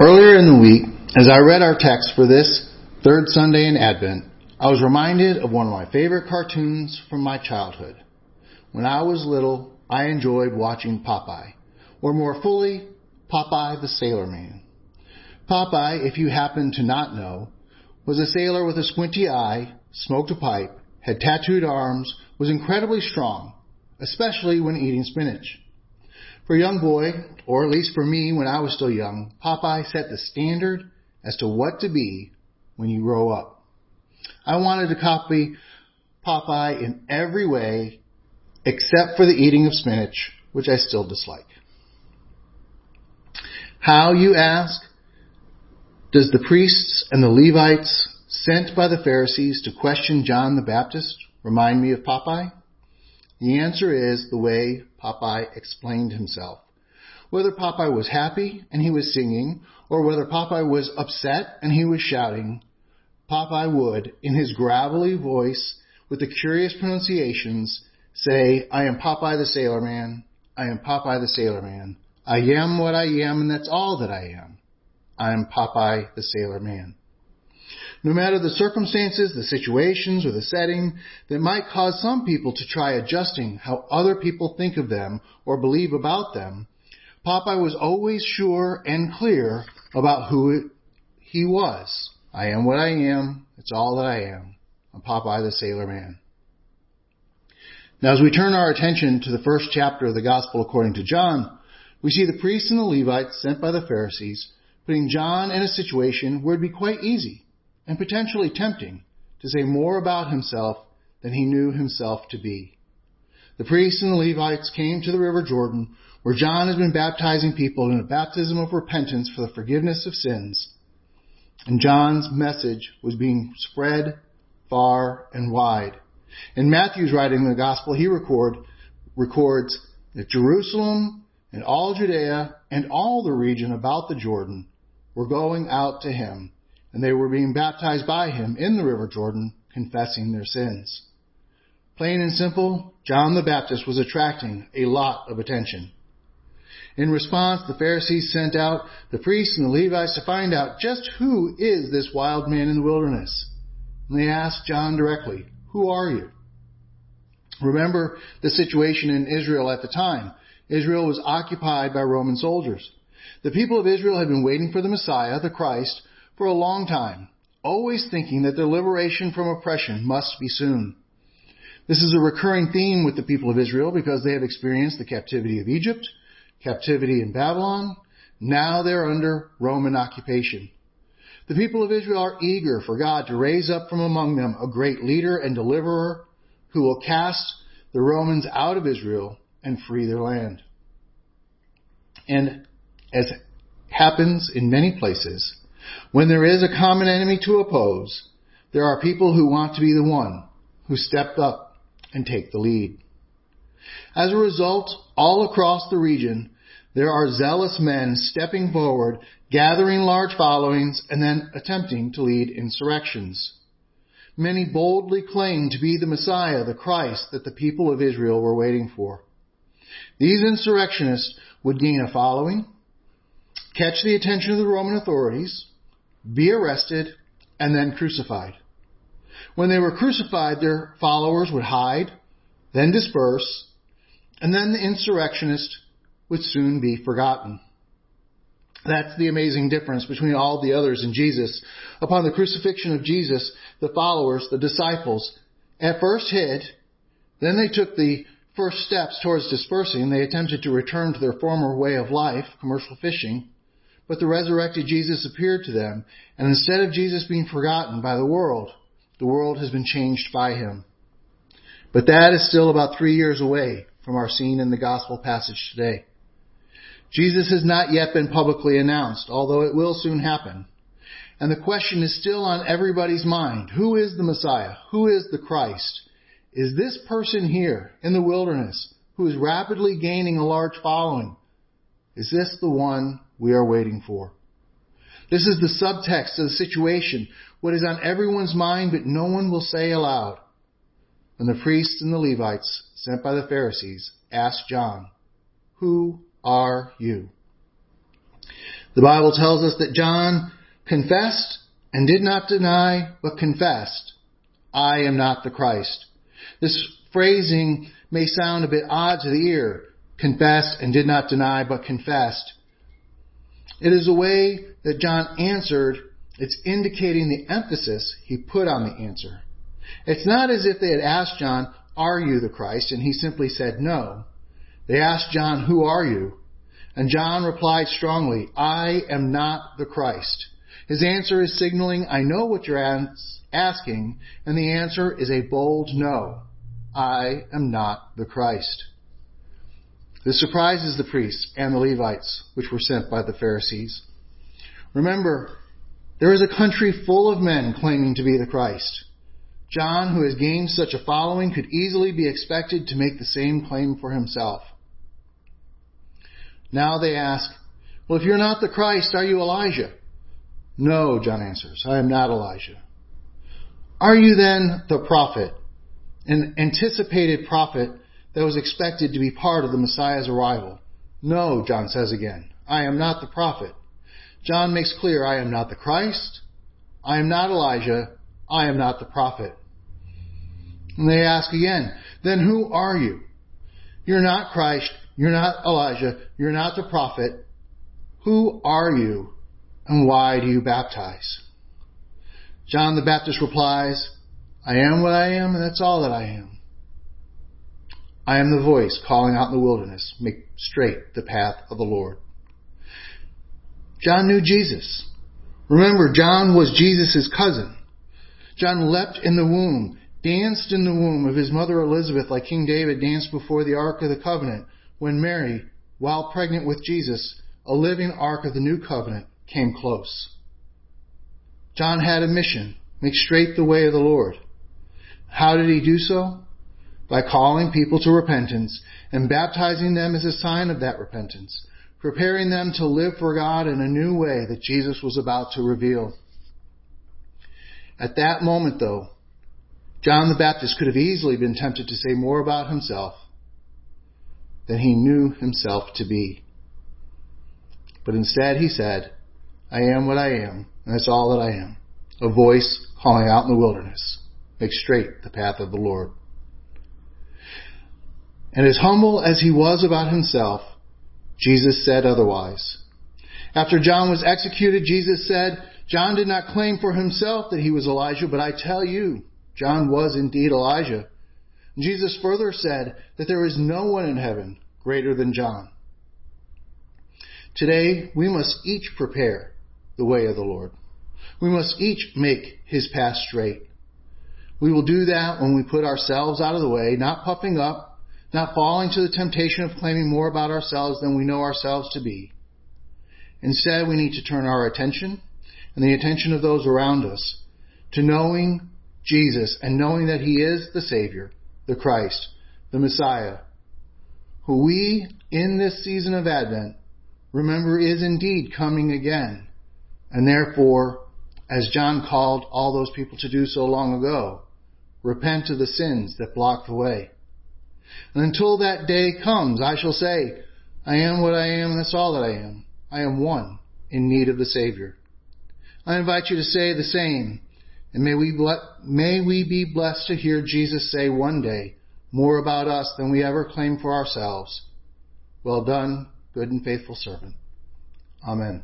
Earlier in the week, as I read our text for this third Sunday in Advent, I was reminded of one of my favorite cartoons from my childhood. When I was little, I enjoyed watching Popeye, or more fully, Popeye the Sailor Man. Popeye, if you happen to not know, was a sailor with a squinty eye, smoked a pipe, had tattooed arms, was incredibly strong, especially when eating spinach. For a young boy, or at least for me when I was still young, Popeye set the standard as to what to be when you grow up. I wanted to copy Popeye in every way except for the eating of spinach, which I still dislike. How, you ask? Does the priests and the Levites sent by the Pharisees to question John the Baptist remind me of Popeye? The answer is the way Popeye explained himself. Whether Popeye was happy and he was singing, or whether Popeye was upset and he was shouting, Popeye would, in his gravelly voice, with the curious pronunciations, say, I am Popeye the Sailor Man, I am Popeye the Sailor Man, I am what I am and that's all that I am. I am Popeye the Sailor Man. No matter the circumstances, the situations, or the setting that might cause some people to try adjusting how other people think of them or believe about them, Popeye was always sure and clear about who he was. I am what I am. It's all that I am. I'm Popeye the Sailor Man. Now as we turn our attention to the first chapter of the Gospel according to John, we see the priests and the Levites sent by the Pharisees putting John in a situation where it'd be quite easy and potentially tempting to say more about himself than he knew himself to be. The priests and the Levites came to the river Jordan where John has been baptizing people in a baptism of repentance for the forgiveness of sins. And John's message was being spread far and wide. In Matthew's writing in the gospel, he record, records that Jerusalem and all Judea and all the region about the Jordan were going out to him and they were being baptized by him in the river Jordan, confessing their sins. Plain and simple, John the Baptist was attracting a lot of attention. In response, the Pharisees sent out the priests and the Levites to find out just who is this wild man in the wilderness. And they asked John directly, Who are you? Remember the situation in Israel at the time. Israel was occupied by Roman soldiers. The people of Israel had been waiting for the Messiah, the Christ, for a long time, always thinking that their liberation from oppression must be soon. This is a recurring theme with the people of Israel because they have experienced the captivity of Egypt, captivity in Babylon. Now they're under Roman occupation. The people of Israel are eager for God to raise up from among them a great leader and deliverer who will cast the Romans out of Israel and free their land. And as happens in many places, when there is a common enemy to oppose, there are people who want to be the one who step up and take the lead. As a result, all across the region, there are zealous men stepping forward, gathering large followings, and then attempting to lead insurrections. Many boldly claim to be the Messiah, the Christ that the people of Israel were waiting for. These insurrectionists would gain a following, catch the attention of the Roman authorities, be arrested, and then crucified. When they were crucified, their followers would hide, then disperse, and then the insurrectionist would soon be forgotten. That's the amazing difference between all the others and Jesus. Upon the crucifixion of Jesus, the followers, the disciples, at first hid, then they took the first steps towards dispersing. They attempted to return to their former way of life, commercial fishing, but the resurrected Jesus appeared to them, and instead of Jesus being forgotten by the world, the world has been changed by him. But that is still about three years away from our scene in the gospel passage today. Jesus has not yet been publicly announced, although it will soon happen. And the question is still on everybody's mind. Who is the Messiah? Who is the Christ? Is this person here in the wilderness who is rapidly gaining a large following? Is this the one we are waiting for. This is the subtext of the situation, what is on everyone's mind but no one will say aloud. When the priests and the Levites, sent by the Pharisees, asked John, Who are you? The Bible tells us that John confessed and did not deny, but confessed, I am not the Christ. This phrasing may sound a bit odd to the ear. Confessed and did not deny, but confessed. It is a way that John answered. It's indicating the emphasis he put on the answer. It's not as if they had asked John, are you the Christ? And he simply said no. They asked John, who are you? And John replied strongly, I am not the Christ. His answer is signaling, I know what you're asking, and the answer is a bold no. I am not the Christ. This surprises the priests and the Levites, which were sent by the Pharisees. Remember, there is a country full of men claiming to be the Christ. John, who has gained such a following, could easily be expected to make the same claim for himself. Now they ask, Well, if you're not the Christ, are you Elijah? No, John answers, I am not Elijah. Are you then the prophet, an anticipated prophet that was expected to be part of the Messiah's arrival? No, John says again, I am not the prophet. John makes clear, I am not the Christ, I am not Elijah, I am not the prophet. And they ask again, then who are you? You're not Christ, you're not Elijah. You're not the prophet. Who are you and why do you baptize? John the Baptist replies, I am what I am and that's all that I am. I am the voice calling out in the wilderness, make straight the path of the Lord. John knew Jesus. Remember, John was Jesus' cousin. John leapt in the womb, danced in the womb of his mother Elizabeth like King David danced before the Ark of the Covenant, when Mary, while pregnant with Jesus, a living ark of the new covenant, came close. John had a mission, make straight the way of the Lord. How did he do so? By calling people to repentance and baptizing them as a sign of that repentance, preparing them to live for God in a new way that Jesus was about to reveal. At that moment, though, John the Baptist could have easily been tempted to say more about himself than he knew himself to be. But instead he said, I am what I am, and that's all that I am. A voice calling out in the wilderness, make straight the path of the Lord. And as humble as he was about himself, Jesus said otherwise. After John was executed, Jesus said, John did not claim for himself that he was Elijah, but I tell you, John was indeed Elijah. Jesus further said that there is no one in heaven greater than John. Today, we must each prepare the way of the Lord. We must each make his path straight. We will do that when we put ourselves out of the way, not puffing up, not falling to the temptation of claiming more about ourselves than we know ourselves to be. Instead, we need to turn our attention and the attention of those around us to knowing Jesus and knowing that He is the Savior the Christ, the Messiah, who we, in this season of Advent, remember is indeed coming again. And therefore, as John called all those people to do so long ago, repent of the sins that block the way. And until that day comes, I shall say, I am what I am, and that's all that I am. I am one in need of the Savior. I invite you to say the same and may we, may we be blessed to hear Jesus say one day more about us than we ever claim for ourselves. Well done, good and faithful servant. Amen.